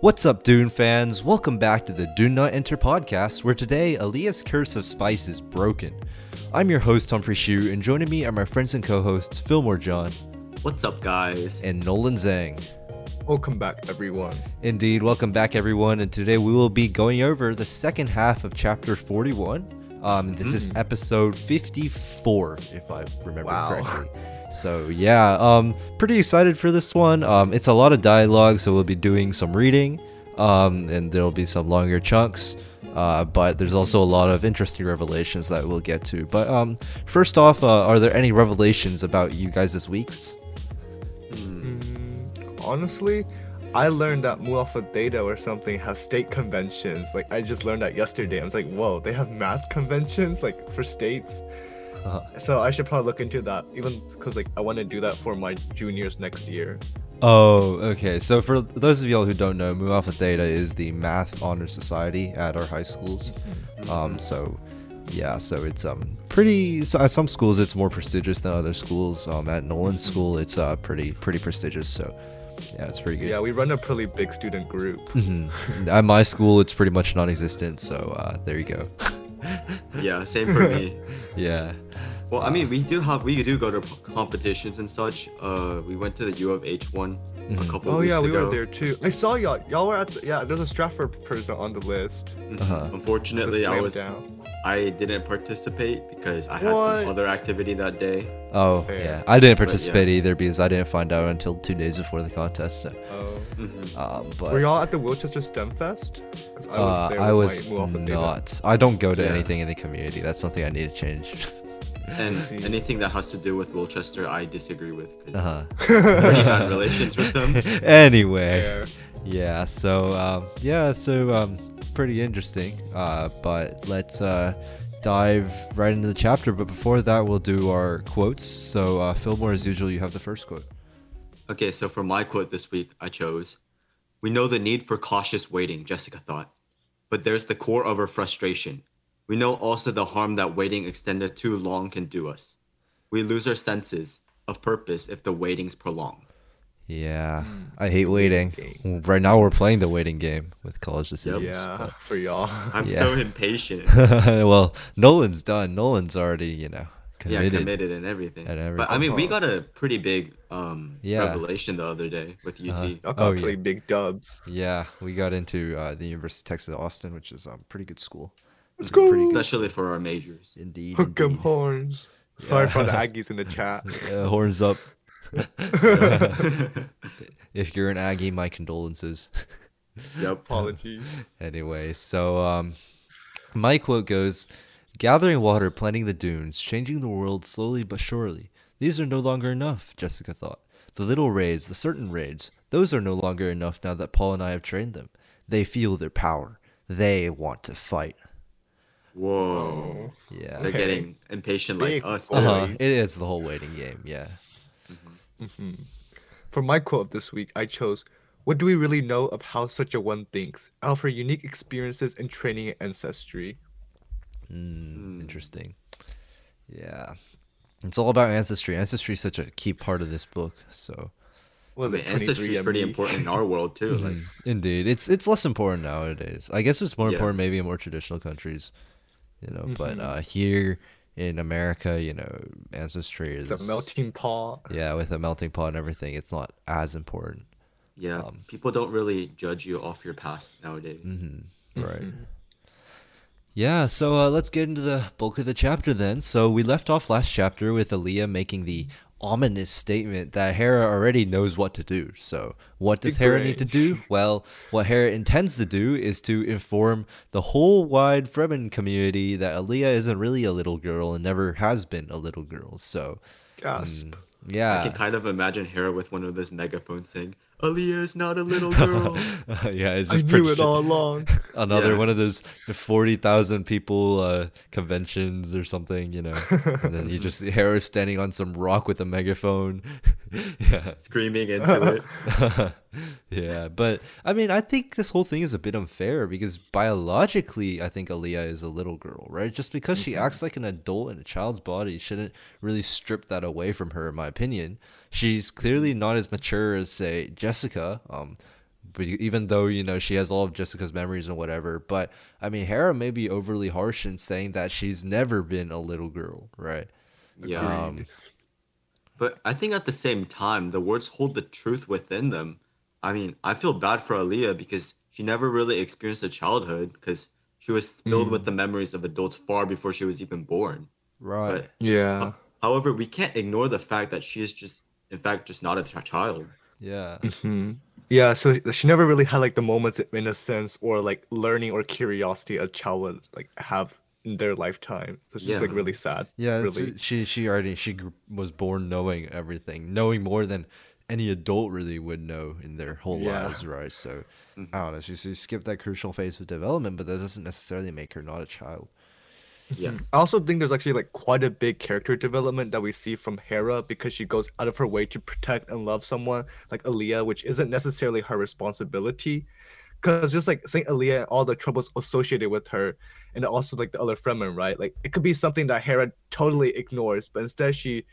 What's up, Dune fans? Welcome back to the Dune Not Enter podcast, where today Alia's curse of spice is broken. I'm your host, Humphrey Shu, and joining me are my friends and co hosts, Fillmore John What's up, guys? and Nolan Zhang. Welcome back, everyone. Indeed, welcome back, everyone, and today we will be going over the second half of chapter 41. Um, this is episode 54, if I remember Wow. correctly. So yeah, um, pretty excited for this one. Um, it's a lot of dialogue, so we'll be doing some reading, um, and there'll be some longer chunks. Uh, but there's also a lot of interesting revelations that we'll get to. But um, first off, uh, are there any revelations about you guys this week's? Mm, honestly, I learned that Mu Alpha Theta or something has state conventions. Like I just learned that yesterday. I was like, whoa, they have math conventions like for states. Uh-huh. So I should probably look into that, even because like I want to do that for my juniors next year. Oh, okay. So for those of y'all who don't know, Mu Alpha Theta is the math honor society at our high schools. Um, so yeah, so it's um pretty. So at some schools it's more prestigious than other schools. Um, at Nolan school it's uh pretty pretty prestigious. So yeah, it's pretty good. Yeah, we run a pretty big student group. Mhm. At my school it's pretty much non-existent. So uh, there you go. Yeah, same for me. yeah. Well, I mean, we do have we do go to competitions and such. Uh, we went to the U of H one a Mhm. couple Oh weeks ago. Oh, yeah, we ago. were there too. I saw y'all. Y'all were at the, yeah. There's a Stratford person on the list. Mhm. Uh-huh. Unfortunately, I was down. I didn't participate because I had What? some other activity that day. Oh yeah. I didn't But, yeah. participate either because I didn't find out until two days before the contest. So, Oh. Mhm. um, but Were y'all at the Wilchester STEM Fest? 'Cause I was Uh, there I was my Mu Alpha Theta. not. I don't go to Yeah. anything in the community. That's something I need to change. And anything that has to do with Wilchester, I disagree with because Uh I already had relations with them. huh. anyway, Fair. yeah. So um, yeah. So um, pretty interesting. Uh, but let's uh, dive right into the chapter. But before that, we'll do our quotes. So uh, Fillmore, as usual, you have the first quote. Okay, so for my quote this week, I chose We know the need for cautious waiting, Jessica thought. But there's the core of her frustration. We know also the harm that waiting extended too long can do us. We lose our senses of purpose if the waiting's prolonged. Yeah, Hmm. I hate waiting. Right now, we're playing the waiting game with college decisions. Yeah, for y'all. I'm Yeah. so impatient. well, Nolan's done. Nolan's already, you know, committed. yeah, committed. committed and everything. And But I mean, we got a pretty big um, Yeah. revelation the other day with UT. Uh-huh. Y'all got Oh, yeah. pretty big dubs. Yeah, we got into uh, the University of Texas Austin, which is a um, pretty good school. Let's go. Especially for our majors. Indeed. Hook 'em indeed. horns. Sorry for the Aggies in the chat. Uh, horns up. if you're an Aggie, my condolences. Yep. Apologies. anyway, so um, my quote goes Gathering water, planting the dunes, changing the world slowly but surely. These are no longer enough, Jessica thought. The little raids, the certain raids, those are no longer enough now that Paul and I have trained them. They feel their power. They want to fight. Whoa. Yeah. They're getting impatient like Big us. Uh-huh. It, it's the whole waiting game, yeah. For my quote of this week, I chose What do we really know of how such a one thinks? Out of unique experiences and training and ancestry. Mm, Interesting. Yeah. It's all about ancestry. Ancestry is such a key part of this book. So, What I mean, ancestry is pretty important in our world too. Like, Mm, indeed, it's it's less important nowadays. I guess it's more Yeah. important maybe in more traditional countries, you know. But Mhm. uh, here in America, you know, ancestry is The melting pot. Yeah, with a melting pot and everything, it's not as important. yeah, Um, people don't really judge you off your past nowadays. hmm Right. Mhm. Yeah, so uh, let's get into the bulk of the chapter then. So we left off last chapter with Alia making the ominous statement that Harah already knows what to do. So what does Harah need to do? Well, what Harah intends to do is to inform the whole wide Fremen community that Alia isn't really a little girl and never has been a little girl. So Gasp. mm, I can kind of imagine Harah with one of those megaphones saying, "Alia is not a little girl." yeah, it's I just knew pretty- it all along. another Yeah. one of those 40,000 people uh, conventions or something, you know. and then you just Harah standing on some rock with a megaphone. Yeah. Screaming into it. yeah, but I mean, I think this whole thing is a bit unfair because biologically, I think Alia is a little girl, right? Just because she acts like an adult in a child's body shouldn't really strip that away from her, in my opinion. She's clearly not as mature as, say, Jessica, um, but even though you know she has all of Jessica's memories and whatever, but I mean Harah may be overly harsh in saying that she's never been a little girl, right? Yeah. Um, But I think at the same time, the words hold the truth within them. I mean, I feel bad for Alia because she never really experienced a childhood because she was filled with the memories of adults far before she was even born. right. But Yeah. however, we can't ignore the fact that she is just, in fact, just not a child. Yeah. hmm Yeah, so she never really had like the moments of innocence or like learning or curiosity a child would like have in their lifetime. So it's just like really sad. Yeah, it's, really. she she already she was born knowing everything, knowing more than any adult really would know in their whole Yeah. lives, right? So mm-hmm. I don't know. She, she skipped that crucial phase of development, but that doesn't necessarily make her not a child. Yeah. Mm-hmm. I also think there's actually like quite a big character development that we see from Harah because she goes out of her way to protect and love someone like Alia, which isn't necessarily her responsibility. Because just like Saint Alia and all the troubles associated with her, and also like the other Fremen, right? Like it could be something that Harah totally ignores, but instead she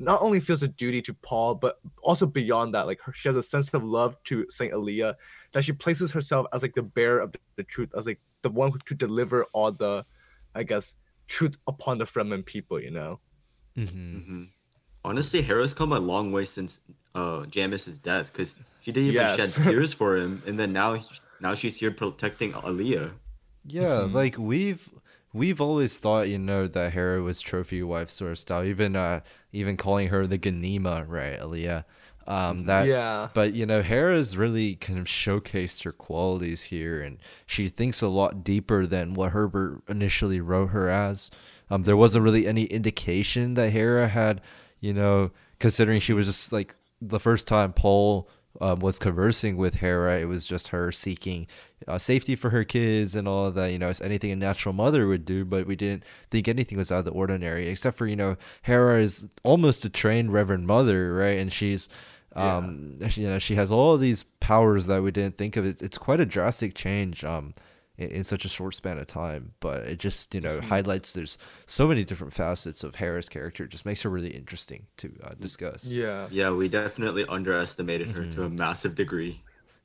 not only feels a duty to Paul, but also beyond that, like her, she has a sense of love to Saint Alia that she places herself as like the bearer of the truth, as like the one who to deliver all the, I guess, truth upon the Fremen people. You know. Mm-hmm. hmm Honestly, Harah's come a long way since uh Jamis's death because she didn't even Yes. shed tears for him, and then now now she's here protecting Alia. Yeah, Mhm. like we've we've always thought, you know, that Harah was trophy wife sort of style. Even uh even calling her the Ganima, right, Alia. Um that yeah. but you know, Harah's really kind of showcased her qualities here and she thinks a lot deeper than what Herbert initially wrote her as. Um there wasn't really any indication that Harah had, you know, considering she was just like the first time Paul um, was conversing with Harah, it was just her seeking uh, safety for her kids and all that. You know, it's anything a natural mother would do, but we didn't think anything was out of the ordinary, except for you know, Harah is almost a trained Reverend Mother, right? And she's, um, she- you know, she has all these powers that we didn't think of. It's, it's quite a drastic change, um, in, in such a short span of time. But it just you know highlights there's so many different facets of Harah's character. It just makes her really interesting to uh, discuss. Yeah. Yeah, we definitely underestimated her to a massive degree.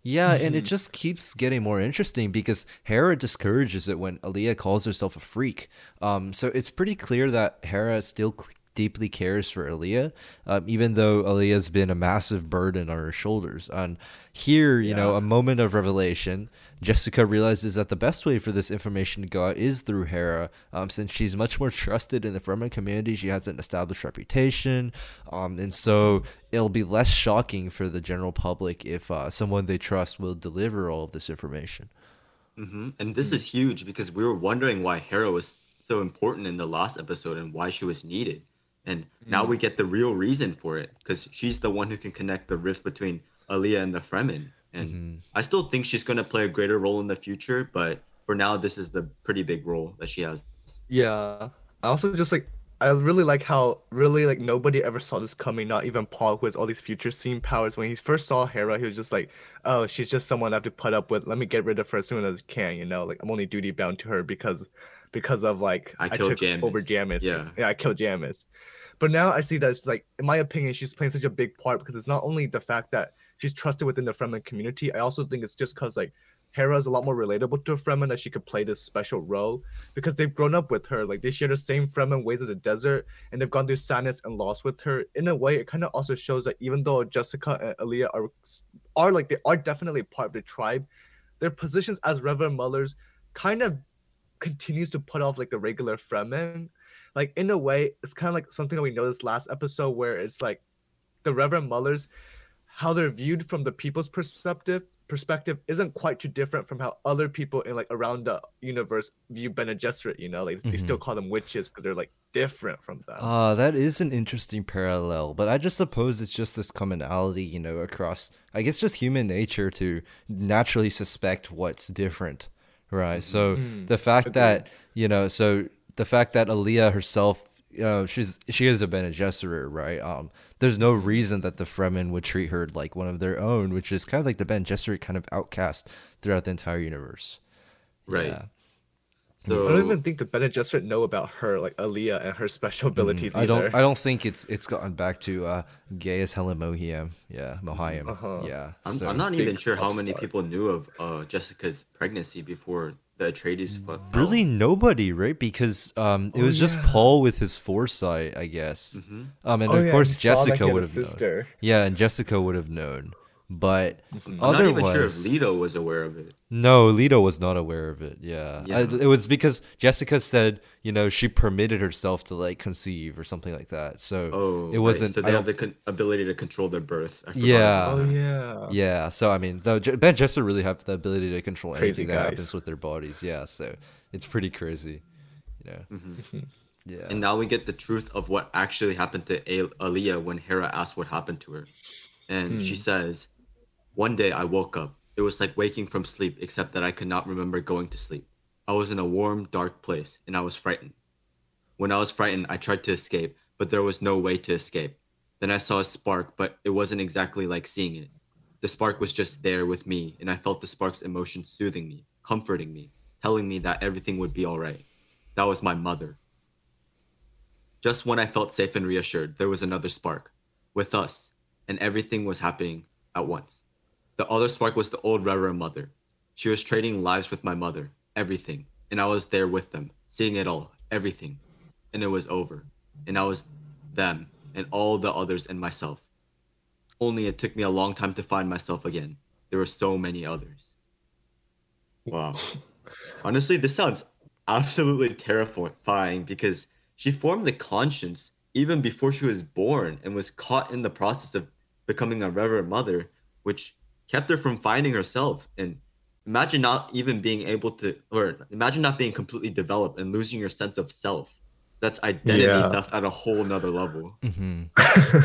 Yeah, and it just keeps getting more interesting because Harah discourages it when Alia calls herself a freak. Um, so it's pretty clear that Harah still c- deeply cares for Alia, um, even though Alia's been a massive burden on her shoulders. And here, you know, a moment of revelation. Jessica realizes that the best way for this information to go out is through Harah, um, since she's much more trusted in the Fremen community. She has an established reputation, um, and so it'll be less shocking for the general public if uh, someone they trust will deliver all of this information. hmm And this is huge because we were wondering why Harah was so important in the last episode and why she was needed. And mm-hmm. now we get the real reason for it because she's the one who can connect the rift between Alia and the Fremen. And mm-hmm. I still think she's going to play a greater role in the future, but for now, this is the pretty big role that she has. Yeah. I also just like I really like how really like nobody ever saw this coming, not even Paul who has all these future scene powers. When he first saw Harah, he was just like, Oh, she's just someone I have to put up with. Let me get rid of her as soon as I can, you know, like I'm only duty bound to her because because of like I killed took over Jamis. Jamis. Yeah. Yeah, I killed Jamis. But now I see that it's like, in my opinion, she's playing such a big part because it's not only the fact that she's trusted within the Fremen community. I also think it's just because like Harah is a lot more relatable to Fremen that she could play this special role because they've grown up with her. Like they share the same Fremen ways of the desert, and they've gone through sadness and loss with her. In a way, it kind of also shows that even though Jessica and Alia are are like they are definitely part of the tribe, their positions as Reverend Mothers kind of continues to put off like the regular Fremen. Like in a way, it's kind of like something that we noticed last episode where it's like the Reverend Mullers, how they're viewed from the people's perspective perspective isn't quite too different from how other people in like around the universe view Bene Gesserit, you know, like they still call them witches because they're like different from them. Uh, that is an interesting parallel, but I just suppose it's just this commonality, you know, across, I guess, just human nature to naturally suspect what's different, right? So Mm, the fact agreed. that, you know, so the fact that Alia herself, you know, she's she is a Bene Gesserit, right? Um, there's no reason that the Fremen would treat her like one of their own, which is kind of like the Bene Gesserit kind of outcast throughout the entire universe. Right. Yeah. So I don't even think the Bene Gesserit know about her, like Alia and her special abilities. Mm, I don't. either. I don't think it's it's gotten back to uh, Gaius Helen Mohiam. Yeah, Mohiam. Uh-huh. Yeah. I'm, so- I'm not even sure how many upstart. people knew of uh, Jessica's pregnancy before the Atreides fell. Really, nobody, right? Because um, it Oh, was just yeah. Paul with his foresight, I guess. Mhm. Um, and Oh, of yeah, course he saw, like, Jessica he had a would have known. Yeah, and Jessica would have known, but Mhm. I'm not even sure if Leto was aware of it. no, Leto was not aware of it. Yeah, Yeah. I- it was because Jessica said, you know, she permitted herself to like conceive or something like that. So Oh, it wasn't. So I they have the con- ability to control their births. Yeah. Oh yeah. Yeah, so I mean, the Je- Bene Gesserit really have the ability to control Crazy anything that happens with their bodies. Yeah, so it's pretty crazy. You know. Mhm. Yeah. And now we get the truth of what actually happened to A- Alia when Harah asked what happened to her. And she Hmm. says, One day I woke up. It was like waking from sleep, except that I could not remember going to sleep. I was in a warm, dark place, and I was frightened. When I was frightened, I tried to escape, but there was no way to escape. Then I saw a spark, but it wasn't exactly like seeing it. The spark was just there with me, and I felt the spark's emotion soothing me, comforting me, telling me that everything would be all right. That was my mother. Just when I felt safe and reassured, there was another spark with us, and everything was happening at once. The other spark was the old Reverend Mother. She was trading lives with my mother, everything, and I was there with them, seeing it all, everything. And it was over. And I was them, and all the others, and myself. Only it took me a long time to find myself again. There were so many others. Wow. Honestly, this sounds absolutely terrifying because she formed the conscience even before she was born and was caught in the process of becoming a reverend mother, which kept her from finding herself. And imagine not even being able to, or imagine not being completely developed and losing your sense of self. That's identity Yeah. theft at a whole nother level. hmm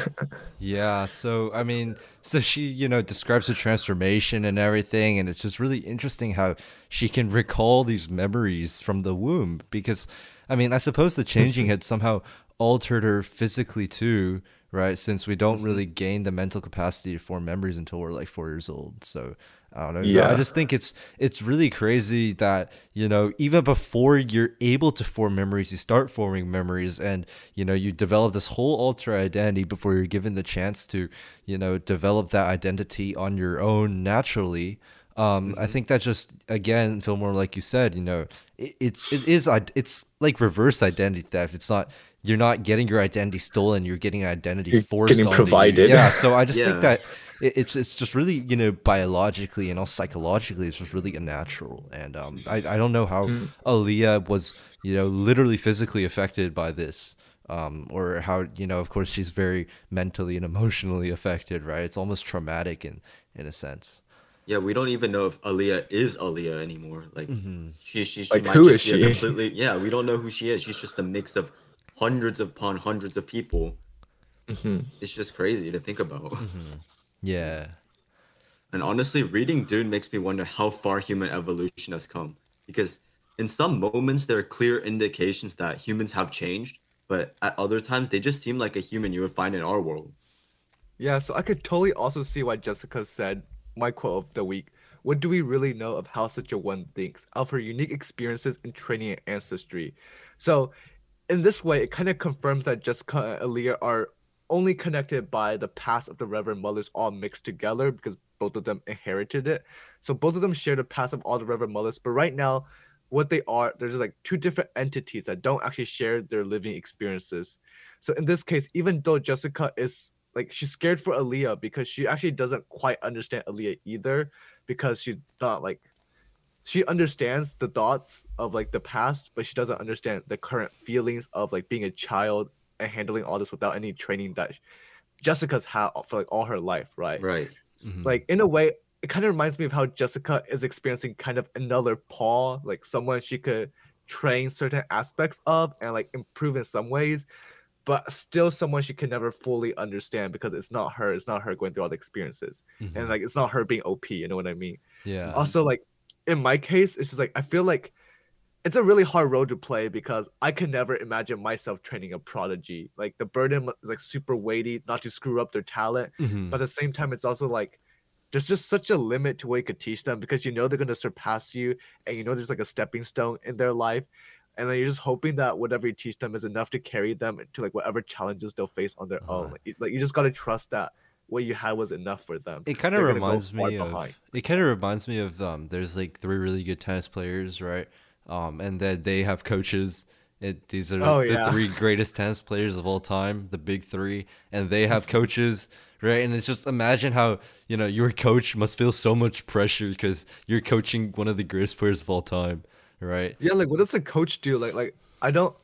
Yeah, so I mean, so she, you know, describes her transformation and everything, and it's just really interesting how she can recall these memories from the womb. Because, I mean, I suppose the changing had somehow altered her physically too, right? Since we don't really gain the mental capacity to form memories until we're like four years old. So I don't know. Yeah. I just think it's it's really crazy that you know even before you're able to form memories, you start forming memories, and you know you develop this whole alter identity before you're given the chance to you know develop that identity on your own naturally. Um, I think that just again, Fillmore, like you said, you know, it, it's it is it's like reverse identity theft. It's not you're not getting your identity stolen; you're getting an identity You're forced getting onto provided. You. Yeah. So I just Yeah. think that it, it's it's just really you know biologically and also psychologically it's just really unnatural and um I, I don't know how Hmm. Alia was you know literally physically affected by this um or how you know of course she's very mentally and emotionally affected right it's almost traumatic in in a sense Yeah, we don't even know if Alia is Alia anymore. Like Mhm. she, she, she Like, might who just is be a she? completely. Yeah, we don't know who she is. She's just a mix of hundreds upon hundreds of people. Mhm. It's just crazy to think about. yeah And honestly, reading Dune makes me wonder how far human evolution has come. Because in some moments, there are clear indications that humans have changed, but at other times, they just seem like a human you would find in our world. Yeah, so I could totally also see why Jessica said, my quote of the week, what do we really know of how such a one thinks, of her unique experiences in training and ancestry? So, in this way, it kind of confirms that Jessica and Alia are only connected by the past of the Reverend Mothers all mixed together because both of them inherited it. So, both of them share the past of all the Reverend Mothers, but right now, what they are, there's like two different entities that don't actually share their living experiences. So, in this case, even though Jessica is like she's scared for Alia because she actually doesn't quite understand Alia either because she's not like she understands the thoughts of like the past, but she doesn't understand the current feelings of like being a child and handling all this without any training that Jessica's had for like all her life, right? Right. Mhm. Like in a way, it kind of reminds me of how Jessica is experiencing kind of another Paul, like someone she could train certain aspects of and like improve in some ways, but still someone she can never fully understand because it's not her. It's not her going through all the experiences, Mhm. and like it's not her being OP. You know what I mean? yeah also like in my case it's just like i feel like it's a really hard road to play because i can never imagine myself training a prodigy like the burden is like super weighty not to screw up their talent Mhm. but at the same time it's also like there's just such a limit to what you could teach them because you know they're gonna surpass you, and you know there's like a stepping stone in their life, and then you're just hoping that whatever you teach them is enough to carry them to like whatever challenges they'll face on their Uh-huh. own. Like you, like, you just gotta trust that what you had was enough for them. It kind of They're gonna go reminds me of behind. it kind of reminds me of um there's like three really good tennis players, right? Um and then they have coaches. It, these are Oh, the yeah. three greatest tennis players of all time, the big 3, and they have coaches, right? And it's just imagine how, you know, your coach must feel so much pressure cuz you're coaching one of the greatest players of all time, right? Yeah, like what does a coach do? Like like I don't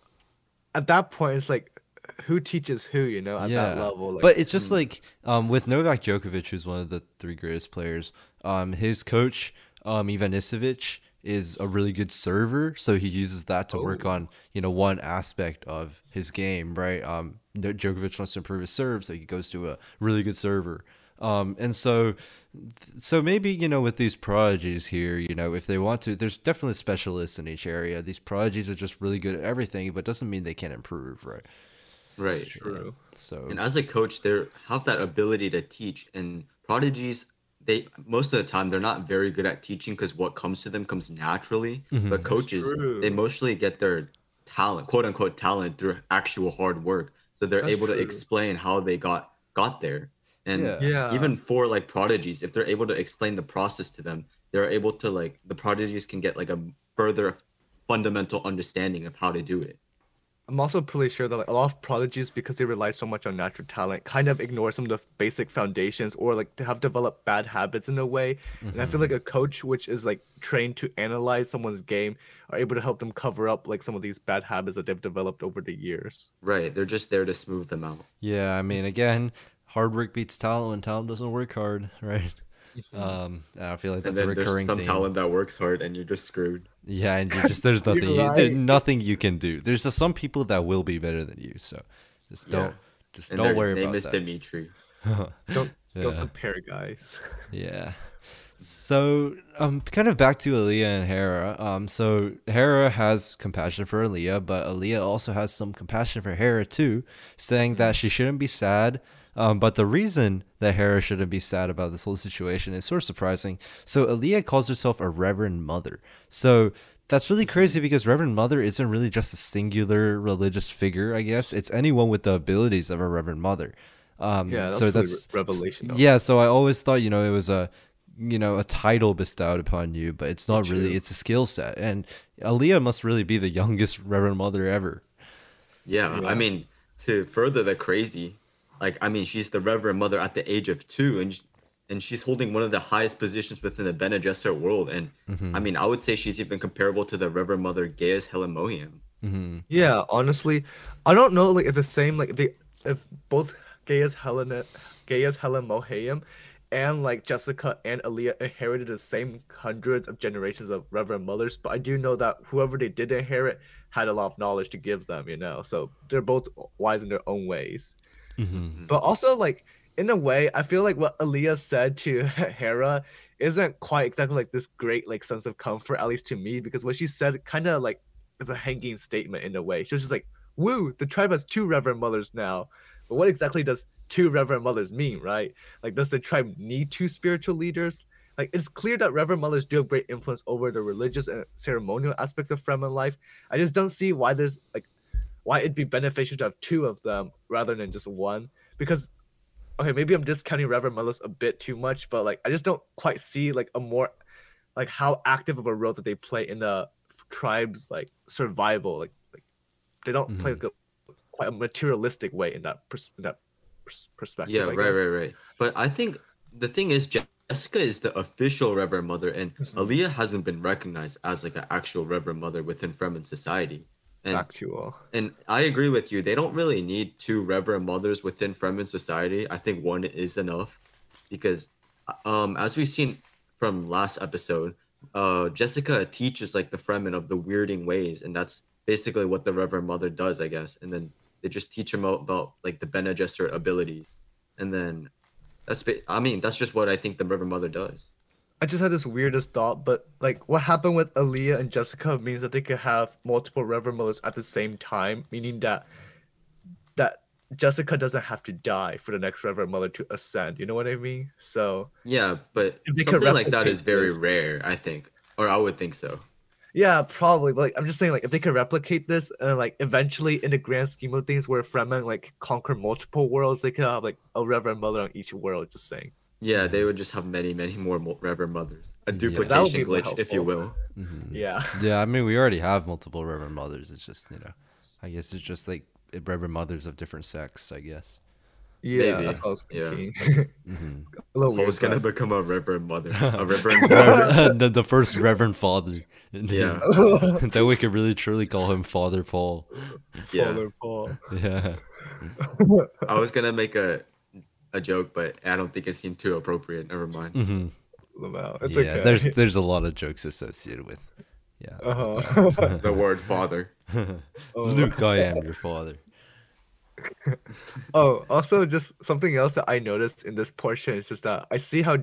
at that point it's like who teaches who, you know, at that level. Like, but it's just like um, with Novak Djokovic, who's one of the three greatest players. Um, his coach um, Ivanisevic is a really good server, so he uses that to work Oh. on you know one aspect of his game, right? Um, Djokovic wants to improve his serve, so he goes to a really good server. Um, and so, so maybe you know with these prodigies here, you know, if they want to, there's definitely specialists in each area. These prodigies are just really good at everything, but doesn't mean they can't improve, right? Right. true. And So as a coach, they have that ability to teach. And prodigies, they most of the time they're not very good at teaching because what comes to them comes naturally. Mhm. But coaches, they mostly get their talent, quote unquote talent, through actual hard work. So they're That's able to explain how they got got there. And Yeah. Yeah. even for like prodigies, if they're able to explain the process to them, they're able to like the prodigies can get like a further fundamental understanding of how to do it. I'm also pretty sure that like, a lot of prodigies, because they rely so much on natural talent, kind of ignore some of the basic foundations or like to have developed bad habits in a way. And I feel like mm-hmm. a coach, which is like trained to analyze someone's game, are able to help them cover up like some of these bad habits that they've developed over the years. Right. They're just there to smooth them out. Yeah, I mean, again, hard work beats talent when talent doesn't work hard, right? Um, I feel like And that's a then there's recurring some theme. talent that works hard and you're just screwed. Yeah, and you just there's You're nothing you, there's nothing you can do. There's just some people that will be better than you, so just don't Yeah. just And don't worry name about is that. Dimitri. Don't don't Yeah. compare, guys. Yeah. So, um, kind of back to Alia and Harah. Um, so Harah has compassion for Alia, but Alia also has some compassion for Harah too, saying that she shouldn't be sad. Um, but the reason that Harah shouldn't be sad about this whole situation is sort of surprising. So Alia calls herself a Reverend Mother. So that's really crazy because Reverend Mother isn't really just a singular religious figure. I guess it's anyone with the abilities of a Reverend Mother. Um, Yeah, that's so really that's re- revelational. Yeah, so I always thought you know it was a you know a title bestowed upon you, but it's not really. True. It's a skill set, and Alia must really be the youngest Reverend Mother ever. Yeah, Yeah. I mean, to further the crazy, like I mean, she's the Reverend Mother at the age of two, and and she's holding one of the highest positions within the Bene Gesserit world. And Mm-hmm. I mean, I would say she's even comparable to the Reverend Mother Gaius Helen Mohiam. hmm Yeah, honestly, I don't know like if the same like if they if both Gaius Helena Gaius Helen and like Jessica and Alia inherited the same hundreds of generations of Reverend Mothers, but I do know that whoever they did inherit had a lot of knowledge to give them, you know. So they're both wise in their own ways. Hmm But also like in a way, I feel like what Alia said to Harah isn't quite exactly like this great like sense of comfort, at least to me, because what she said kind of like is a hanging statement in a way. She was just like, "Woo, the tribe has two Reverend Mothers now." But what exactly does two Reverend Mothers mean, right? Like, does the tribe need two spiritual leaders? Like, it's clear that Reverend Mothers do have great influence over the religious and ceremonial aspects of Fremen life. I just don't see why there's like why it'd be beneficial to have two of them rather than just one. Because okay, maybe I'm discounting Reverend Mothers a bit too much, but like I just don't quite see like a more like how active of a role that they play in the tribe's like survival. Like like they don't play like a quite a materialistic way in that pers- in that pers- perspective. Yeah, right, right, right. But I think the thing is, Jessica is the official Reverend Mother, and Mm-hmm. Alia hasn't been recognized as like an actual Reverend Mother within Fremen society. And Factual. and I agree with you. They don't really need two Reverend Mothers within Fremen society. I think one is enough, because um, as we've seen from last episode, uh, Jessica teaches like the Fremen of the weirding ways, and that's basically what the Reverend Mother does, I guess. And then they just teach them about, about like the Bene Gesserit abilities, and then that's I mean that's just what I think the Reverend Mother does. I just had this weirdest thought, but like what happened with Alia and Jessica means that they could have multiple Reverend Mothers at the same time, meaning that that Jessica doesn't have to die for the next Reverend Mother to ascend. You know what I mean? So Yeah, but If they could something like that is very this- rare, I think, or I would think so. yeah, probably. But like, I'm just saying, like, if they could replicate this, and like, eventually, in the grand scheme of things, where Fremen like conquer multiple worlds, they could have like a Reverend Mother on each world. Just saying. Yeah, they would just have many, many more mo- Reverend Mothers. A duplication That would glitch, if you helpful. will. Mhm. Yeah. Yeah, I mean, we already have multiple Reverend Mothers. It's just, you know, I guess it's just like Reverend Mothers of different sex, I guess. Yeah, Maybe. that's what I was Yeah. thinking. hmm a I was gonna become a Reverend Mother, a Reverend Mother. Reverend, the, the first Reverend Father. Yeah. then we could really truly call him Father Paul. Yeah. Father Paul. Yeah. I was gonna make a a joke, but I don't think it seemed too appropriate. Never mind. hmm Lamau. It's yeah, okay. there's there's a lot of jokes associated with. Yeah. Uh-huh. The word father. Oh. Luke, I am your father. Oh, also just something else that I noticed in this portion is just that I see how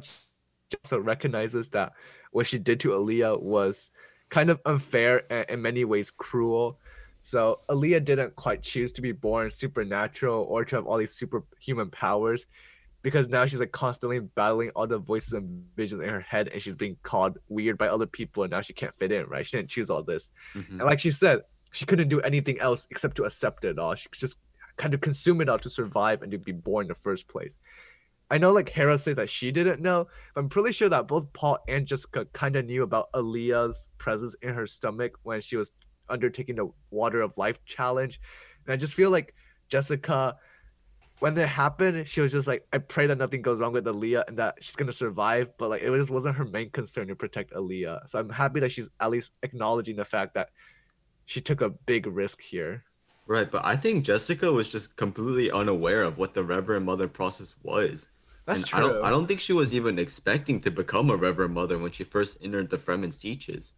also recognizes that what she did to Alia was kind of unfair and in many ways cruel. So Alia didn't quite choose to be born supernatural or to have all these superhuman powers because now she's like constantly battling all the voices and visions in her head and she's being called weird by other people and now she can't fit in, right? She didn't choose all this. Mhm. And like she said, she couldn't do anything else except to accept it all. She could just kind of consume it all to survive and to be born in the first place. I know like Harah said that she didn't know, but I'm pretty sure that both Paul and Jessica kind of knew about Alia's presence in her stomach when she was undertaking the Water of Life challenge. And I just feel like Jessica, when it happened, she was just like, I pray that nothing goes wrong with Alia and that she's gonna survive. But like it just wasn't her main concern to protect Alia. So I'm happy that she's at least acknowledging the fact that she took a big risk here. Right, but I think Jessica was just completely unaware of what the Reverend Mother process was. That's and true. I don't, I don't think she was even expecting to become a Reverend Mother when she first entered the Fremen sietches.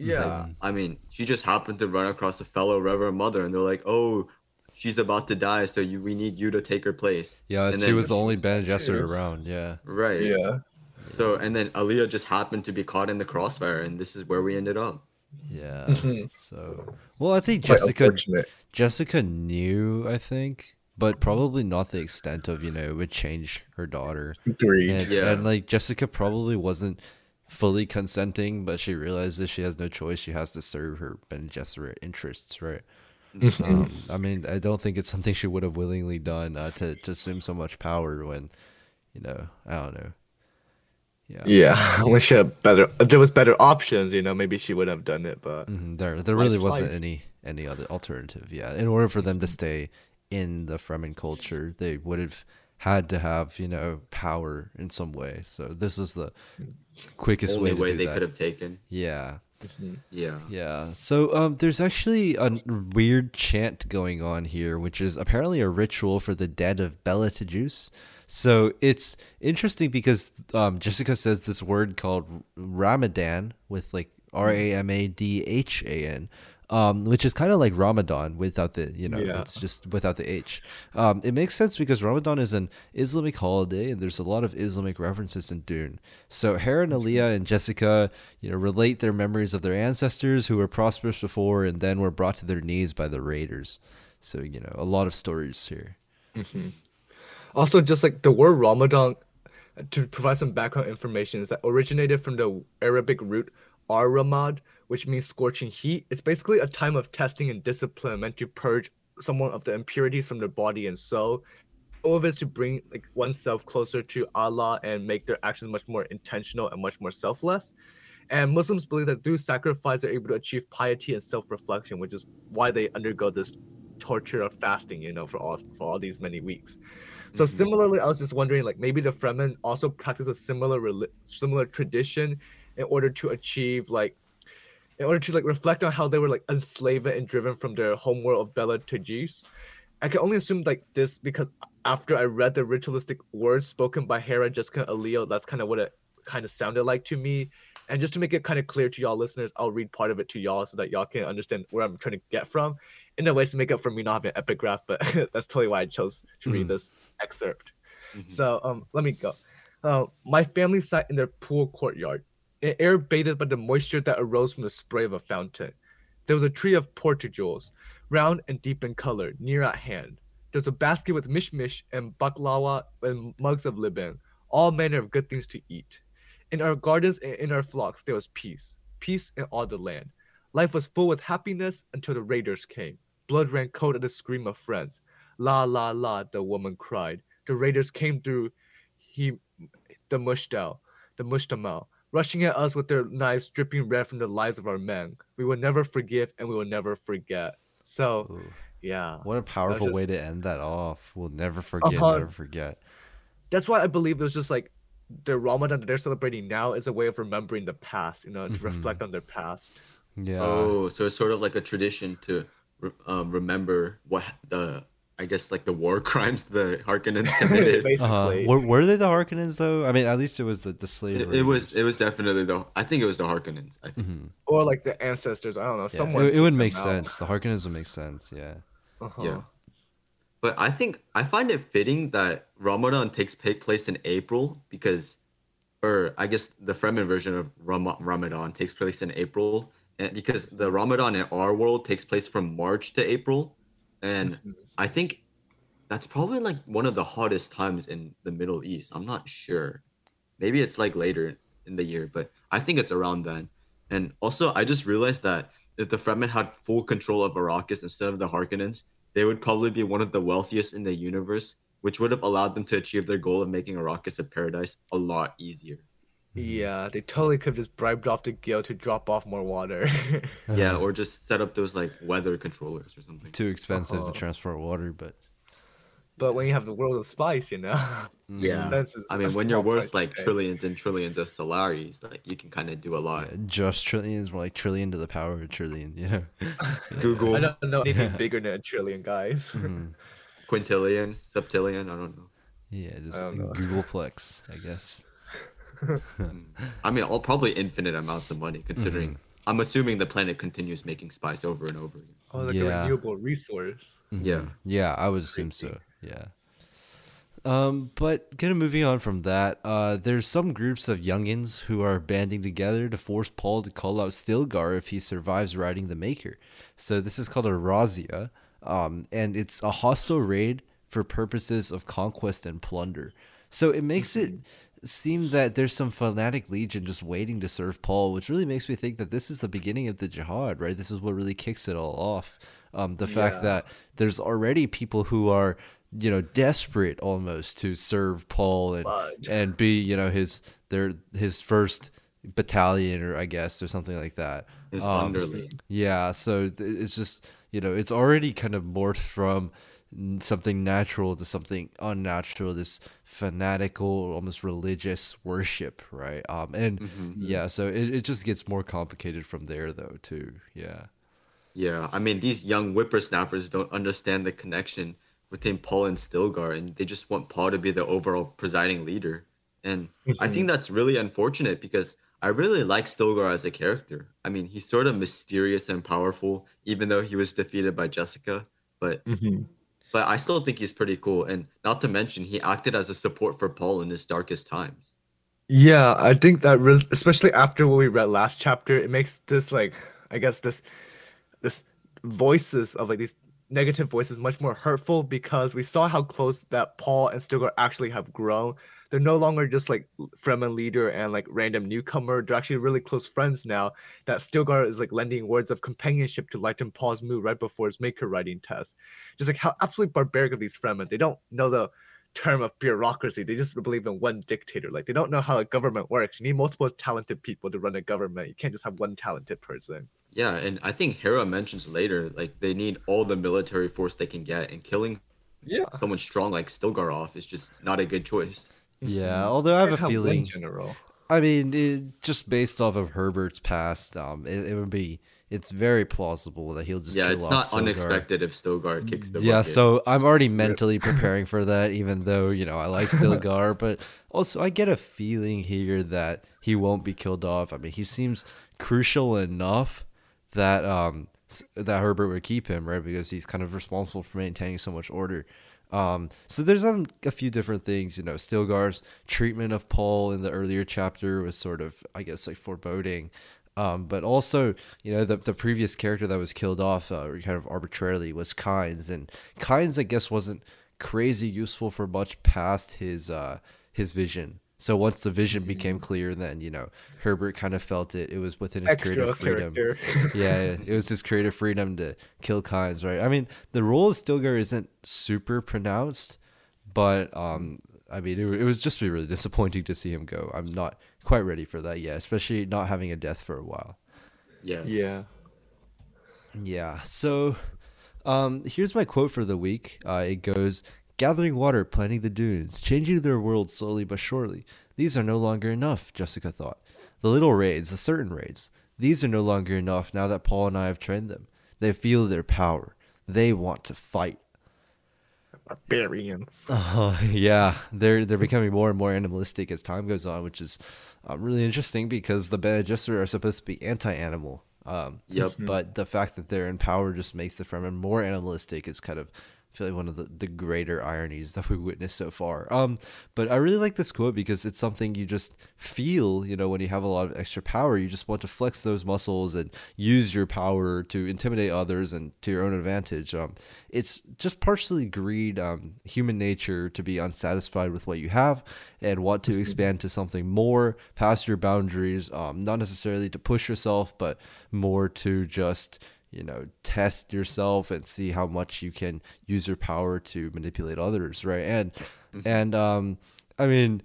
Yeah. I mean, she just happened to run across a fellow Reverend Mother, and they're like, "Oh, she's about to die, so you, we need you to take her place." Yeah, And she then- was the only She's Bene Gesserit too. around. Yeah. Right. Yeah. So, and then Alia just happened to be caught in the crossfire, and this is where we ended up. Yeah. Mhm. So, well, I think Quite Jessica. Jessica knew, I think, but probably not the extent of you know it would change her daughter. Agreed. And, Yeah. and like Jessica probably wasn't fully consenting, but she realizes she has no choice. She has to serve her Bene Gesserit interests, right? Mm-hmm. Um, I mean, I don't think it's something she would have willingly done uh, to to assume so much power when, you know, I don't know. Yeah. Yeah, when she had better, if there was better options, you know, maybe she would have done it. But Mhm, There, there really wasn't life. any any other alternative. Yeah, in order for them to stay in the Fremen culture, they would have had to have you know power in some way. So this was the quickest Only way to way do they that. could have taken. Yeah, Yeah. yeah. So um, there's actually a weird chant going on here, which is apparently a ritual for the dead of Bela Tegeuse. So it's interesting because um, Jessica says this word called Ramadan with like R A M A D H A N, um, which is kind of like Ramadan without the you know Yeah. it's just without the H. Um, it makes sense because Ramadan is an Islamic holiday and there's a lot of Islamic references in Dune. So Harah and Alia and Jessica, you know, relate their memories of their ancestors who were prosperous before and then were brought to their knees by the raiders. So you know, a lot of stories here. also, just like the word Ramadan, to provide some background information, is that originated from the Arabic root ar-ramad, which means scorching heat. It's basically a time of testing and discipline meant to purge someone of the impurities from their body and soul. All of it is to bring like oneself closer to Allah and make their actions much more intentional and much more selfless. And Muslims believe that through sacrifice they're able to achieve piety and self-reflection, which is why they undergo this torture of fasting, you know, for all for all these many weeks. So Mhm. similarly, I was just wondering, like maybe the Fremen also practice a similar similar tradition in order to achieve like, in order to like reflect on how they were like enslaved and driven from their homeworld of Bela Tegeuse. I can only assume like this because after I read the ritualistic words spoken by Harah, Jessica, Leo, that's kind of what it kind of sounded like to me. And just to make it kind of clear to y'all listeners, I'll read part of it to y'all so that y'all can understand where I'm trying to get from. In a way to make up for me not having an epigraph, but that's totally why I chose to read Mhm. this excerpt. Mhm. So um, let me go. Uh, my family sat in their pool courtyard, air bathed by the moisture that arose from the spray of a fountain. There was a tree of portugals, round and deep in color, near at hand. There was a basket with mishmish and baklava and mugs of liban, all manner of good things to eat. In our gardens and in our flocks there was peace, peace in all the land. Life was full with happiness until the raiders came. Blood ran cold at the scream of friends. La la la, the woman cried. The raiders came through he the mushdal, the mushtamal, rushing at us with their knives dripping red from the lives of our men. We will never forgive and we will never forget. So Ooh, yeah. what a powerful just- way to end that off. We'll never forget, Uh-huh. never forget. that's why I believe it was just like the Ramadan that they're celebrating now is a way of remembering the past, you know, to Mhm. reflect on their past. Yeah. Oh, so it's sort of like a tradition to um, remember what the I guess like the war crimes the Harkonnens committed. Uh-huh. Basically, Were, were they the Harkonnens though? I mean, at least it was the the slave. it, it was it was definitely the I think it was the Harkonnens. I think. Mhm. or like the ancestors. I don't know. Yeah, Someone. it, it would make out. sense. The Harkonnens would make sense. Yeah. Uh-huh. Yeah. But I think I find it fitting that Ramadan takes place in April because, or I guess the Fremen version of Ram- Ramadan takes place in April, and because the Ramadan in our world takes place from March to April, and Mhm. I think that's probably like one of the hottest times in the Middle East. I'm not sure. Maybe it's like later in the year, but I think it's around then. And also, I just realized that if the Fremen had full control of Arrakis instead of the Harkonnens, they would probably be one of the wealthiest in the universe, which would have allowed them to achieve their goal of making Arrakis a paradise a lot easier. Yeah, they totally could have just bribed off the guild to drop off more water. Yeah, or just set up those like weather controllers or something. Too expensive Uh-huh. to transport water, but but when you have the world of spice, you know, mm, Yeah. expenses. I a mean, when you're worth like pay. trillions and trillions of Solaris, like you can kind of do a lot. yeah, just trillions, more like trillion to the power of a trillion. You know. Google, I don't know anything bigger than a trillion, guys. Mhm. quintillion, septillion, I don't know. Yeah, just don't know. googolplex, I guess. I mean, all probably infinite amounts of money, considering Mm-hmm. I'm assuming the planet continues making spice over and over again. Oh, like Yeah. a renewable resource. Yeah. Mhm. Yeah, I would assume so. Yeah. Um, but kind of moving on from that, uh, there's some groups of youngins who are banding together to force Paul to call out Stilgar if he survives riding the Maker. So this is called a razzia, um, and it's a hostile raid for purposes of conquest and plunder. So it makes it seem that there's some fanatic legion just waiting to serve Paul, which really makes me think that this is the beginning of the jihad, right? This is what really kicks it all off. Um, the fact Yeah. that there's already people who are, you know, desperate almost to serve Paul and Fudge. and be, you know, his their his first battalion or I guess or something like that. His Um, underling. yeah, so th- it's just you know it's already kind of morphed from something natural to something unnatural. This fanatical, almost religious worship, right? Um, and Mhm. yeah, so it, it just gets more complicated from there though too. Yeah. Yeah, I mean, these young whippersnappers don't understand the connection between Paul and Stilgar, and they just want Paul to be the overall presiding leader. And I think that's really unfortunate because I really like Stilgar as a character. I mean, he's sort of mysterious and powerful, even though he was defeated by Jessica. But but I still think he's pretty cool. And not to mention, he acted as a support for Paul in his darkest times. Yeah, I think that re- especially after what we read last chapter, it makes this like I guess this this voices of like these negative voices much more hurtful because we saw how close that Paul and Stilgar actually have grown. They're no longer just like Fremen leader and like random newcomer. They're actually really close friends now. That Stilgar is like lending words of companionship to lighten Paul's mood right before his maker writing test. Just like how absolutely barbaric of these Fremen. They don't know the term of bureaucracy. They just believe in one dictator. Like they don't know how a government works. You need multiple talented people to run a government. You can't just have one talented person. Yeah, and I think Harah mentions later, like they need all the military force they can get, and killing Yeah. someone strong like Stilgar off is just not a good choice. Yeah. Although I have a feeling, general. I mean, it, just based off of Herbert's past, um, it, it would be it's very plausible that he'll just yeah, kill it's off not Stilgar. unexpected if Stilgar kicks the yeah, bucket. so I'm already mentally preparing for that, even though you know I like Stilgar, but also I get a feeling here that he won't be killed off. I mean, he seems crucial enough that um that Herbert would keep him right because he's kind of responsible for maintaining so much order. Um, so there's um, a few different things, you know. Stilgar's treatment of Paul in the earlier chapter was sort of, I guess, like foreboding. Um, but also, you know, the the previous character that was killed off uh, kind of arbitrarily was Kynes, and Kynes, I guess, wasn't crazy useful for much past his uh, his vision. So once the vision became clear, then you know Herbert kind of felt it. It was within his Extra creative freedom. yeah, it was his creative freedom to kill Kynes, right? I mean, the role of Stilgar isn't super pronounced, but um, I mean, it, it was just be really disappointing to see him go. I'm not quite ready for that yet, especially not having a death for a while. Yeah. yeah. Yeah. So, um, here's my quote for the week. Uh, it goes: "Gathering water, planting the dunes, changing their world slowly but surely. These are no longer enough." Jessica thought. The little raids, the certain raids, these are no longer enough now that Paul and I have trained them. They feel their power. They want to fight. Barbarians. Uh, yeah, they're they're becoming more and more animalistic as time goes on, which is um, really interesting because the Bene Gesserit are supposed to be anti-animal. Um, Yep. But the fact that they're in power just makes the Fremen more animalistic is kind of I feel like one of the, the greater ironies that we witnessed so far. Um, but I really like this quote because it's something you just feel, you know, when you have a lot of extra power, you just want to flex those muscles and use your power to intimidate others and to your own advantage. Um, it's just partially greed, um, human nature to be unsatisfied with what you have and want to expand to something more past your boundaries, um, not necessarily to push yourself, but more to just you know test yourself and see how much you can use your power to manipulate others right? And and um i mean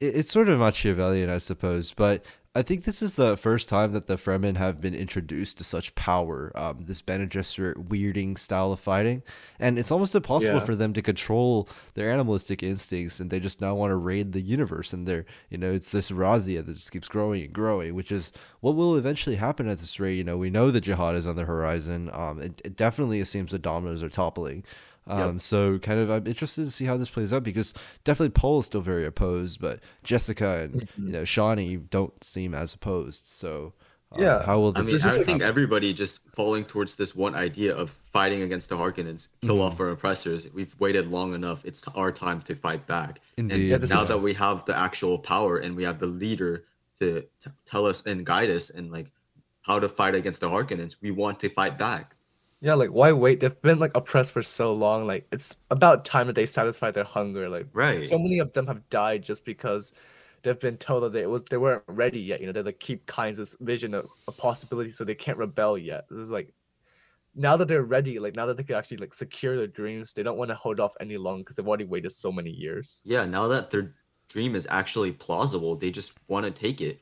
it, it's sort of machiavellian i suppose but i think this is the first time that the fremen have been introduced to such power um, this Bene Gesserit weirding style of fighting. And it's almost impossible Yeah. for them to control their animalistic instincts and they just now want to raid the universe and they're you know it's this razzia that just keeps growing and growing which is what will eventually happen at this rate. You know we know the jihad is on the horizon. Um it, it definitely seems the dominoes are toppling um Yep. so kind of i'm interested to see how this plays out because definitely paul is still very opposed but jessica and you know Chani don't seem as opposed so uh, Yeah. how will this? I mean, just I like- think everybody just falling towards this one idea of fighting against the Harkonnens, kill off our oppressors. We've waited long enough. It's our time to fight back. Indeed. And this now that we have the actual power and we have the leader to t- tell us and guide us and like how to fight against the Harkonnens, we want to fight back. Yeah, like why wait? They've been like oppressed for so long. Like it's about time that they satisfy their hunger. Like Right. so many of them have died just because they've been told that they was they weren't ready yet. You know, they like keep Kynes' vision of a possibility, so they can't rebel yet. This is like now that they're ready, like now that they can actually like secure their dreams, they don't want to hold off any longer because they've already waited so many years. Yeah, now that their dream is actually plausible, they just want to take it.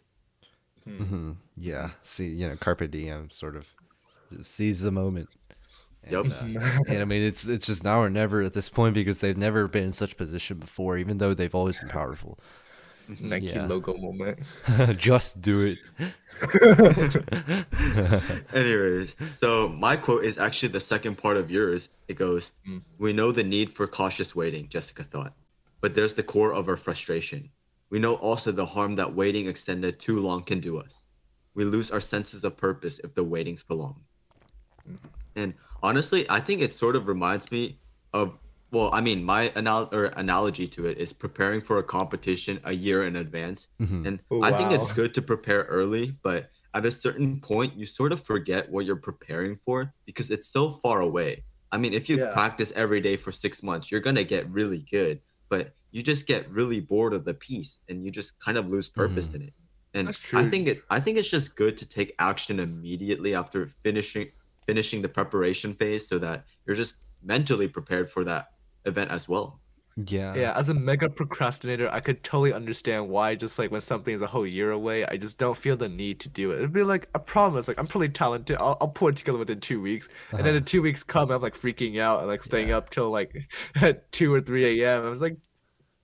mm-hmm yeah see you know carpe diem sort of seize the moment Yup. and, uh, and I mean, it's it's just now or never at this point because they've never been in such position before, even though they've always been powerful. Nike Yeah. logo moment. just do it. Anyways, so my quote is actually the second part of yours. It goes, Mm. We know the need for cautious waiting, Jessica thought. But there's the core of our frustration. We know also the harm that waiting extended too long can do us. We lose our senses of purpose if the waiting's prolonged. And honestly, I think it sort of reminds me of well, I mean, my anal- or analogy to it is preparing for a competition a year in advance. Mhm. And Oh, I think it's good to prepare early, but at a certain point, you sort of forget what you're preparing for because it's so far away. I mean, if you Yeah. practice every day for six months, you're gonna get really good, but you just get really bored of the piece and you just kind of lose purpose in it. And I think it I think it's just good to take action immediately after finishing finishing the preparation phase so that you're just mentally prepared for that event as well. Yeah. Yeah, as a mega procrastinator, I could totally understand why just like when something is a whole year away, I just don't feel the need to do it. It'd be like I promise, like I'm pretty talented. I'll, I'll pull it together within two weeks. And then Uh-huh. the two weeks come, I'm like freaking out and like staying Yeah. up till like at two or three a.m. I was like,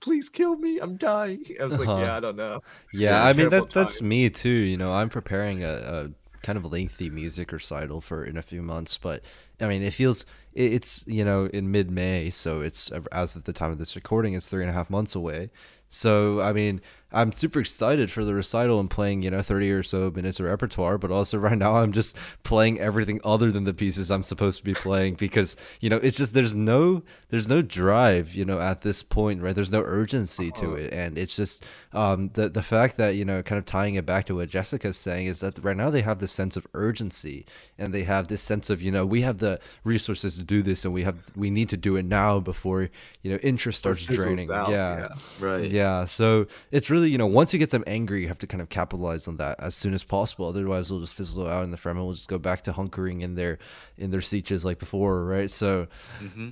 please kill me, I'm dying. I was like, Uh-huh. yeah, I don't know. Yeah, Yeah, I mean terrible that that's me too. You know, I'm preparing a, a kind of lengthy music recital for in a few months, but I mean it feels it's you know in mid May, so it's as of the time of this recording, it's three and a half months away. So I mean, I'm super excited for the recital and playing you know 30 or so minutes of repertoire, but also right now I'm just playing everything other than the pieces I'm supposed to be playing because you know it's just there's no there's no drive you know at this point right? There's no urgency to it. And it's just um the the fact that you know kind of tying it back to what Jessica's saying is that right now they have this sense of urgency and they have this sense of you know we have the resources to do this and we have we need to do it now before you know interest starts draining. out, yeah. Yeah. Right. yeah, so it's really you know once you get them angry, you have to kind of capitalize on that as soon as possible. Otherwise, they'll just fizzle out, and the Fremen will just go back to hunkering in their in their sietches like before, right? So,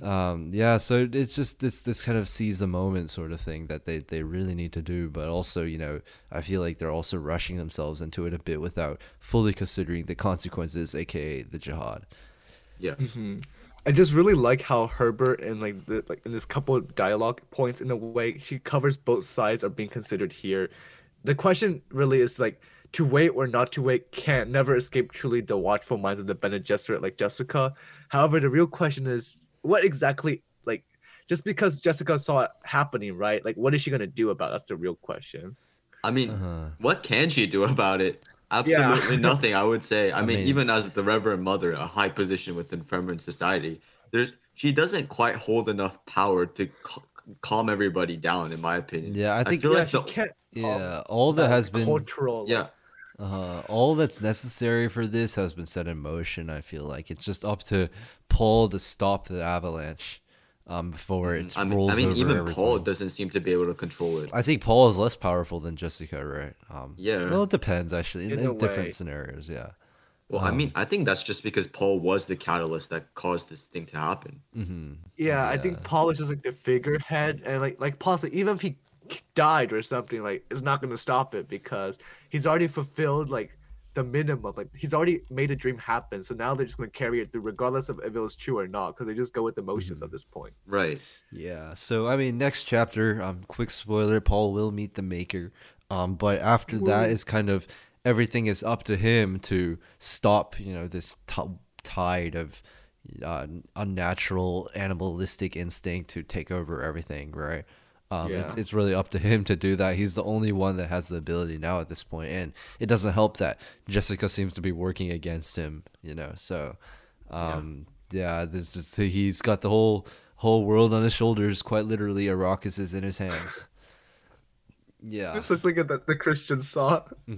um, yeah, so it's just this this kind of seize the moment sort of thing that they they really need to do. But also, you know, I feel like they're also rushing themselves into it a bit without fully considering the consequences, aka the jihad. Yeah. I just really like how Herbert and like the like in this couple of dialogue points in a way she covers both sides are being considered here. The question really is like to wait or not to wait can't never escape truly the watchful minds of the Bene Gesserit like Jessica. However, the real question is what exactly like just because Jessica saw it happening, right? Like what is she gonna do about it? That's the real question. I mean, Uh-huh. what can she do about it? Absolutely nothing, I would say. I, mean, mean- even as the Reverend Mother, a high position within Fremen society, there's she doesn't quite hold enough power to cal- calm everybody down, in my opinion. Yeah, I think feel yeah, like she the, can't yeah, all that has been cultural yeah, Uh, all that's necessary for this has been set in motion. I feel like it's just up to Paul to stop the avalanche um, before it Mm, I mean, rolls I mean over even everything. Paul doesn't seem to be able to control it. I think Paul is less powerful than Jessica, right? Um, Yeah. Well, it depends actually in, In in different way. scenarios. Yeah. Well, I mean, I think that's just because Paul was the catalyst that caused this thing to happen. hmm Yeah, I think Paul is just like the figurehead, and like like Paul said, even if he died or something, like it's not gonna stop it because he's already fulfilled like the minimum. Like he's already made a dream happen. So now they're just gonna carry it through, regardless of if it was true or not, because they just go with the motions at this point. Right. Yeah. So I mean, next chapter. Um, quick spoiler: Paul will meet the Maker. Um, but after that Woo. is kind of everything is up to him to stop. You know, this t- tide of uh, unnatural animalistic instinct to take over everything. Right. Um, it's, Yeah. it's really up to him to do that. He's the only one that has the ability now at this point, and it doesn't help that Jessica seems to be working against him. You know, so um, yeah, there's just he's got the whole whole world on his shoulders. Quite literally, Arrakis is in his hands. Yeah, It's just like the, the Christian saw.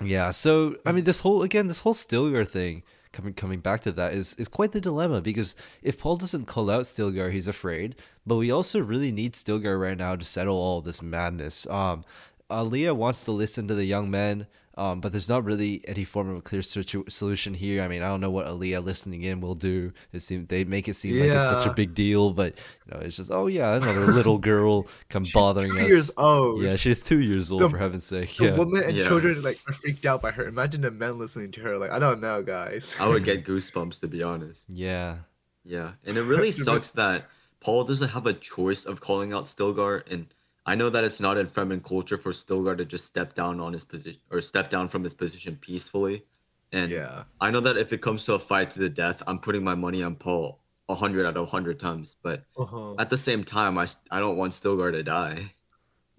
yeah. So I mean, this whole again, this whole Stilgar thing. Coming coming back to that is is quite the dilemma because if Paul doesn't call out Stilgar, he's afraid. But we also really need Stilgar right now to settle all this madness. Um, Alia wants to listen to the young men, um, but there's not really any form of a clear situ- solution here. I mean, I don't know what Alia listening in will do. It seem they make it seem like it's such a big deal, but you know, it's just oh yeah, another little girl come bothering Two us. years old. Yeah, she's two years old The- for heaven's sake. The Yeah. woman and Yeah. children like are freaked out by her. Imagine the men listening to her. Like I don't know, guys. I would get goosebumps to be honest. Yeah. Yeah, and it really sucks that Paul doesn't have a choice of calling out Stilgar, and I know that it's not in Fremen culture for Stilgar to just step down on his position or step down from his position peacefully. And yeah. I know that if it comes to a fight to the death, I'm putting my money on Paul a hundred out of hundred times. But Uh-huh. at the same time, I, I don't want Stilgar to die.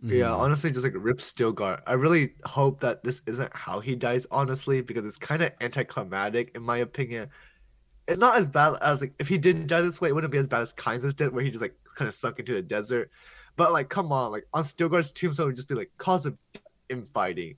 Yeah, Mhm. honestly, just like Rip Stilgar. I really hope that this isn't how he dies, honestly, because it's kind of anticlimactic in my opinion. It's not as bad as like if he did die this way, it wouldn't be as bad as Kynes's did, where he just like kind of sunk into the desert. But like, come on, like on Stilgar's tombstone would just be like cause of infighting,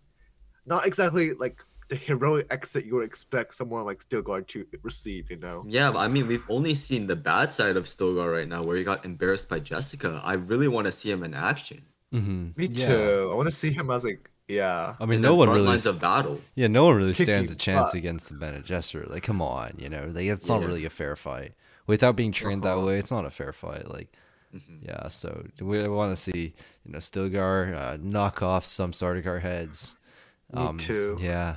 not exactly like the heroic exit you would expect someone like Stilgar to receive. You know? Yeah, but I mean, we've only seen the bad side of Stilgar right now, where he got embarrassed by Jessica. I really want to see him in action. Mhm. Me Yeah. too. I want to see him as like, yeah. I mean, in no one really. lines st- of battle. Yeah, no one really Kicking stands a chance butt. against the Bene Gesserit. Like, come on, you know, like it's not Yeah. really a fair fight. Without being trained that Uh-huh. way, it's not a fair fight. Like, Mhm. yeah. So we want to see, you know, Stilgar uh, knock off some Sardaukar heads. Me too. Yeah.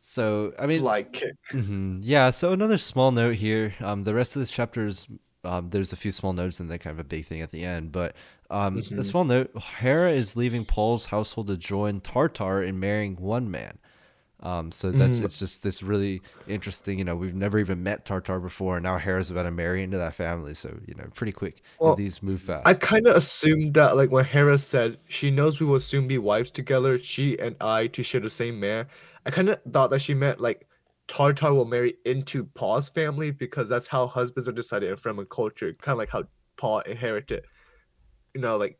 So I mean, Fly kick. hmm Yeah. So another small note here. Um, the rest of this chapter is um, there's a few small notes and then kind of a big thing at the end. But um, Mhm. the small note: Harah is leaving Paul's household to join Tharthar in marrying one man. Um, so that's Mhm. it's just this really interesting. You know, we've never even met Tharthar before, and now Harah's about to marry into that family. So you know, pretty quick. Well, these move fast. I kind of assumed that, like when Harah said she knows we will soon be wives together, she and I to share the same man. I kind of thought that she meant like Tharthar will marry into Paul's family because that's how husbands are decided in Fremen culture, kind of like how Paul inherited, you know, like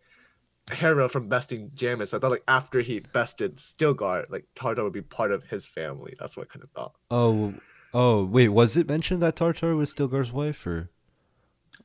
Harah from besting Jamis. So I thought like after he bested Stilgar, like Tharthar would be part of his family. That's what I kind of thought. oh, oh, wait, was it mentioned that Tharthar was Stilgar's wife, or?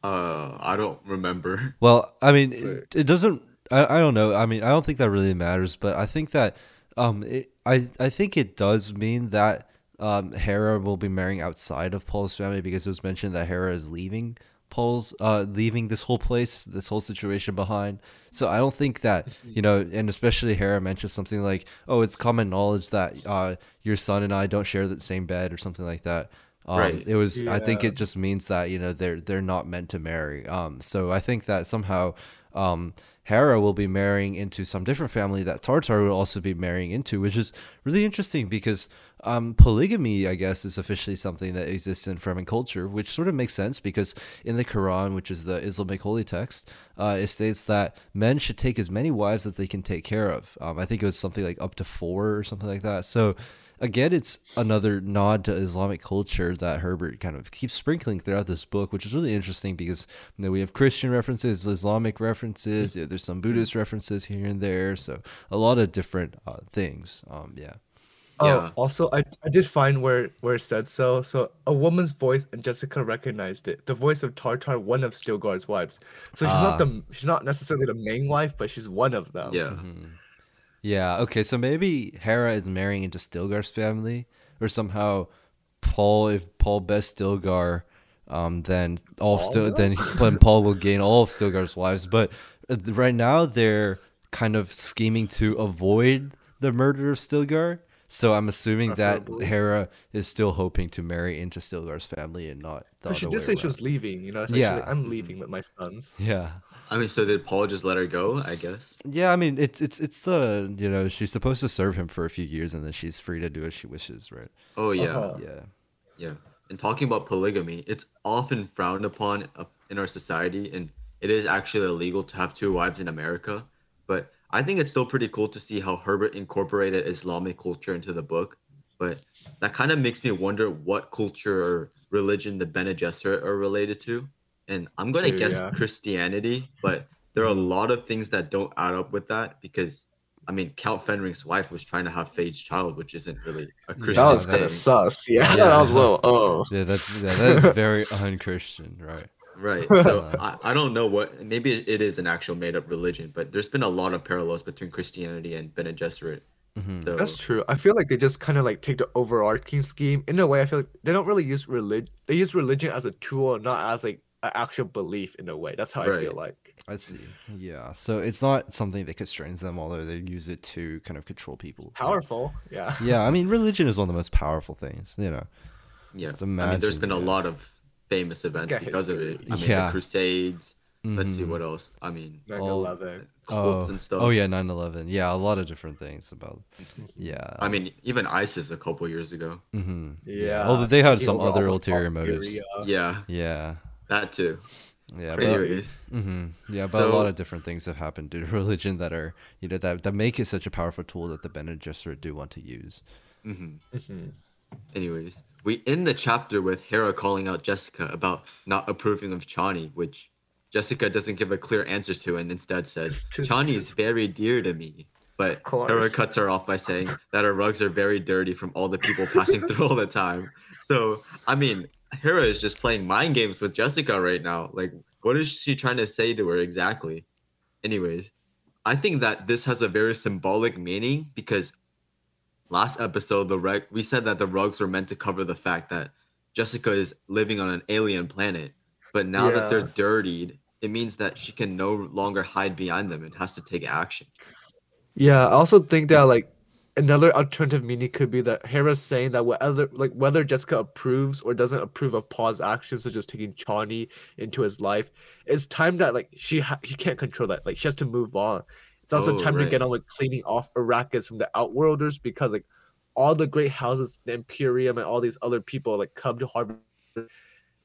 Uh, I don't remember. Well, I mean, it, it doesn't. I, I don't know. I mean, I don't think that really matters, but I think that um, it, I I think it does mean that um, Harah will be marrying outside of Paul's family because it was mentioned that Harah is leaving Paul's uh leaving this whole place, this whole situation behind. So I don't think that you know, and especially Harah mentioned something like, "Oh, it's common knowledge that uh your son and I don't share the same bed" or something like that. Um, Right. It was. I think it just means that you know they're they're not meant to marry. Um. So I think that somehow, um, Harah will be marrying into some different family that Tharthar will also be marrying into, which is really interesting because um, polygamy, I guess, is officially something that exists in Fremen culture, which sort of makes sense because in the Quran, which is the Islamic holy text, uh, it states that men should take as many wives as they can take care of. Um, I think it was something like up to four or something like that. So again, it's another nod to Islamic culture that Herbert kind of keeps sprinkling throughout this book, which is really interesting because you know, we have Christian references, Islamic references, yeah, there's some Buddhist references here and there, so a lot of different uh, things. Um, yeah. Yeah. Oh, also, I, I did find where where it said so. So a woman's voice, and Jessica recognized it. The voice of Tharthar, one of Stilgar's wives. So she's Ah. not the she's not necessarily the main wife, but she's one of them. Yeah. Mhm. Yeah. Okay. So maybe Harah is marrying into Stilgar's family, or somehow Paul, if Paul best Stilgar, um, then all of Paul Stil, will? then then Paul will gain all of Stilgar's wives. But uh, right now they're kind of scheming to avoid the murder of Stilgar. So I'm assuming that Harah is still hoping to marry into Stilgar's family and not the she did way say she was leaving. You know, it's like, Yeah. like, I'm leaving with my sons. Yeah. I mean, so did Paul just let her go? I guess. Yeah, I mean it's it's it's the you know she's supposed to serve him for a few years and then she's free to do as she wishes, right? Oh yeah, Uh-huh. Yeah. yeah. And talking about polygamy, it's often frowned upon uh, in our society, and it is actually illegal to have two wives in America. But I think it's still pretty cool to see how Herbert incorporated Islamic culture into the book. But that kind of makes me wonder what culture or religion the Bene Gesserit are related to. And I'm gonna guess yeah. Christianity, but there are a mm-hmm. lot of things that don't add up with that because I mean Count Fenring's wife was trying to have Feyd's child, which isn't really a mm. Christian oh, That was kind of sus. Yeah, Yeah. that was a little. Oh, Yeah, that's yeah, that is very unchristian, right? Right. So I, I don't know what maybe it is an actual made up religion, but there's been a lot of parallels between Christianity and Bene Gesserit. Mhm. So that's true. I feel like they just kind of like take the overarching scheme. In a way, I feel like they don't really use religion. They use religion as a tool, not as like an actual belief. In a way, that's how I feel like. I see. Yeah. So it's not something that constrains them, although they use it to kind of control people. Powerful. Yeah. Yeah, I mean religion is one of the most powerful things, you know. yeah, Just I mean, there's imagine, been a lot of famous events Yeah, because of it. I mean, Yeah. the Crusades. Let's see Mhm. what else. I mean, 9/11. cults Oh, and stuff. oh yeah, 9/11. Yeah, a lot of different things about. Yeah. I mean, even ISIS a couple years ago. hmm Yeah. Although they had some other ulterior South motives. Korea. Yeah, Yeah. that too. Yeah. But But, anyways, hmm Yeah, but a lot of different things have happened due to religion that are you know that that make it such a powerful tool that the Bene Gesserit do want to use. mhm. Mhm. anyways, we end the chapter with Harah calling out Jessica about not approving of Chani, which Jessica doesn't give a clear answer to and instead says, Chani is very dear to me. But. Harah cuts her off by saying that her rugs are very dirty from all the people passing through all the time. So, I mean, Harah is just playing mind games with Jessica right now. Like, what is she trying to say to her exactly? Anyways, I think that this has a very symbolic meaning because last episode the rug we said that the rugs were meant to cover the fact that Jessica is living on an alien planet. But now that they're dirtied, it means that she can no longer hide behind them and has to take action. Yeah, I also think that like another alternative meaning could be that Harah's saying that whether like whether Jessica approves or doesn't approve of Paul's actions, such as taking Chani into his life, it's time that like she ha- she can't control that. Like she has to move on. It's also Oh, time to get on with cleaning off Arrakis from the Outworlders because like all the great houses, the Imperium, and all these other people like come to Harvard,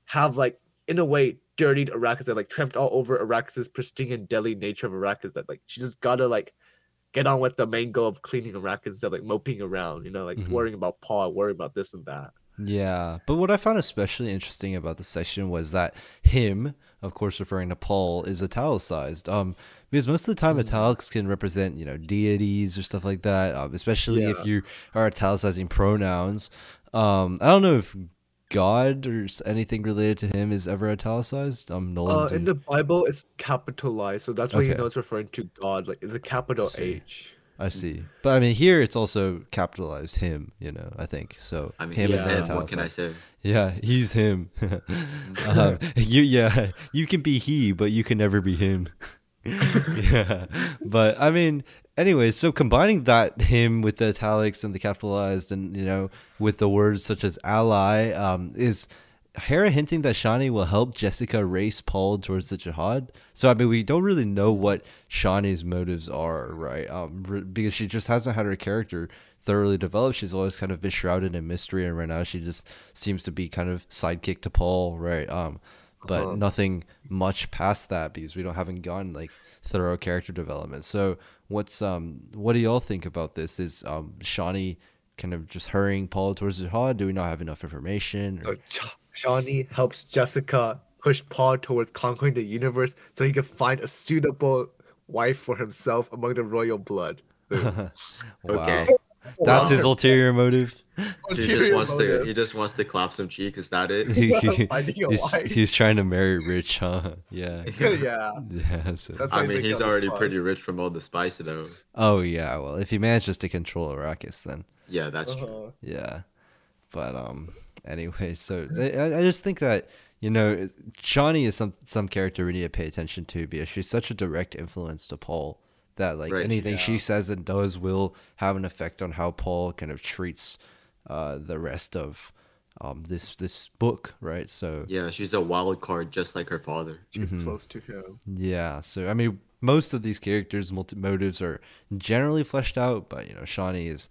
have like in a way dirtied Arrakis that like tramped all over Arrakis's pristine and deadly nature of Arrakis that like she just gotta like get on with the main goal of cleaning Arrakis instead of like moping around, you know, like Mhm. worrying about Paul, worrying about this and that. Yeah, but what I found especially interesting about the section was that him, of course, referring to Paul, is italicized. Um, because most of the time, Mhm. italics can represent you know deities or stuff like that. Um, especially if you are italicizing pronouns. Um, I don't know if God or anything related to him is ever italicized. Um, Nolan. Uh, in the Bible, it's capitalized, so that's why you Okay. know it's referring to God, like it's a capital see. H. I see, but I mean here it's also capitalized him. You know, I think so. I mean, him he's is yeah. him. What can I say? Yeah, he's him. um, you yeah, you can be he, but you can never be him. yeah, but I mean, anyway, so combining that him with the italics and the capitalized, and you know, with the words such as ally, um, is Harah hinting that Chani will help Jessica race Paul towards the jihad. So I mean, we don't really know what Chani's motives are, right? Um, r- because she just hasn't had her character thoroughly developed. She's always kind of been shrouded in mystery, and right now she just seems to be kind of sidekick to Paul, right? Um, but Uh-huh. nothing much past that because we don't haven't gotten like thorough character development. So what's um what do y'all think about this? Is um Chani kind of just hurrying Paul towards the jihad? Do we not have enough information? So Or... Sh- Chani helps Jessica push Paul towards conquering the universe so he can find a suitable wife for himself among the royal blood. wow. Okay. That's his ulterior motive. He just Ulterior wants to. He just wants to clap some cheeks. Is that it? Finding he's, he's trying to marry rich, huh? Yeah. yeah. Yeah. So. I mean, he's already fuss. pretty rich from all the spice, though. Oh yeah. Well, if he manages to control Arrakis, then Yeah, that's true. Uh-huh. Yeah, but um, anyway, so I, I- I just think that you know Chani is some some character we need to pay attention to because she's such a direct influence to Paul that like Right, anything she says and does will have an effect on how Paul kind of treats uh the rest of um this this book, right? So Yeah, she's a wild card, just like her father. Too Mhm. close to him. Yeah, so I mean, most of these characters' multi- motives are generally fleshed out, but you know, Chani is,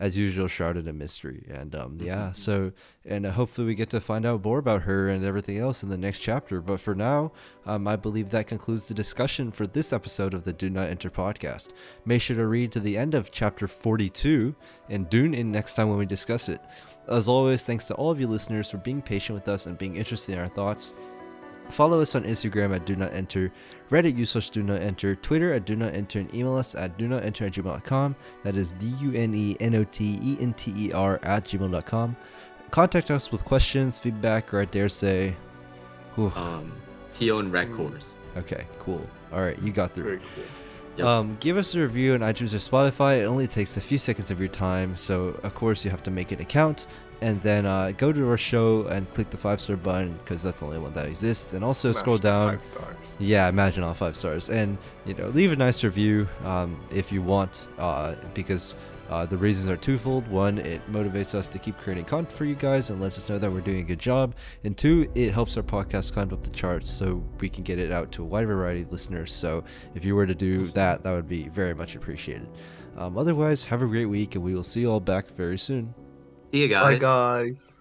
as usual, shrouded in mystery, and um, yeah. So, and uh, hopefully, we get to find out more about her and everything else in the next chapter. But for now, um, I believe that concludes the discussion for this episode of the Do Not Enter podcast. Make sure to read to the end of chapter forty-two and tune in next time when we discuss it. As always, thanks to all of you listeners for being patient with us and being interested in our thoughts. Follow us on Instagram at Do Not Enter, Reddit use slash Do Not Enter, Twitter at Do Not Enter, and email us at Do Not Enter at gmail.com. That is D U N E N O T E N T E R at gmail.com. Contact us with questions, feedback, or I dare say, Whew. Um, Tio and Red Course. okay, cool. All right, you got through. Very cool. Yep. Um, give us a review on iTunes or Spotify. It only takes a few seconds of your time, so of course you have to make an account and then uh, go to our show and click the five star button because that's the only one that exists. And also scroll down. Five stars. Yeah, imagine all five stars, and you know, leave a nice review um, if you want, uh, because uh, the reasons are twofold. One, it motivates us to keep creating content for you guys and lets us know that we're doing a good job. And two, it helps our podcast climb up the charts so we can get it out to a wide variety of listeners. So if you were to do that, that would be very much appreciated. Um, otherwise, have a great week, and we will see you all back very soon. See you guys. Bye, guys. guys.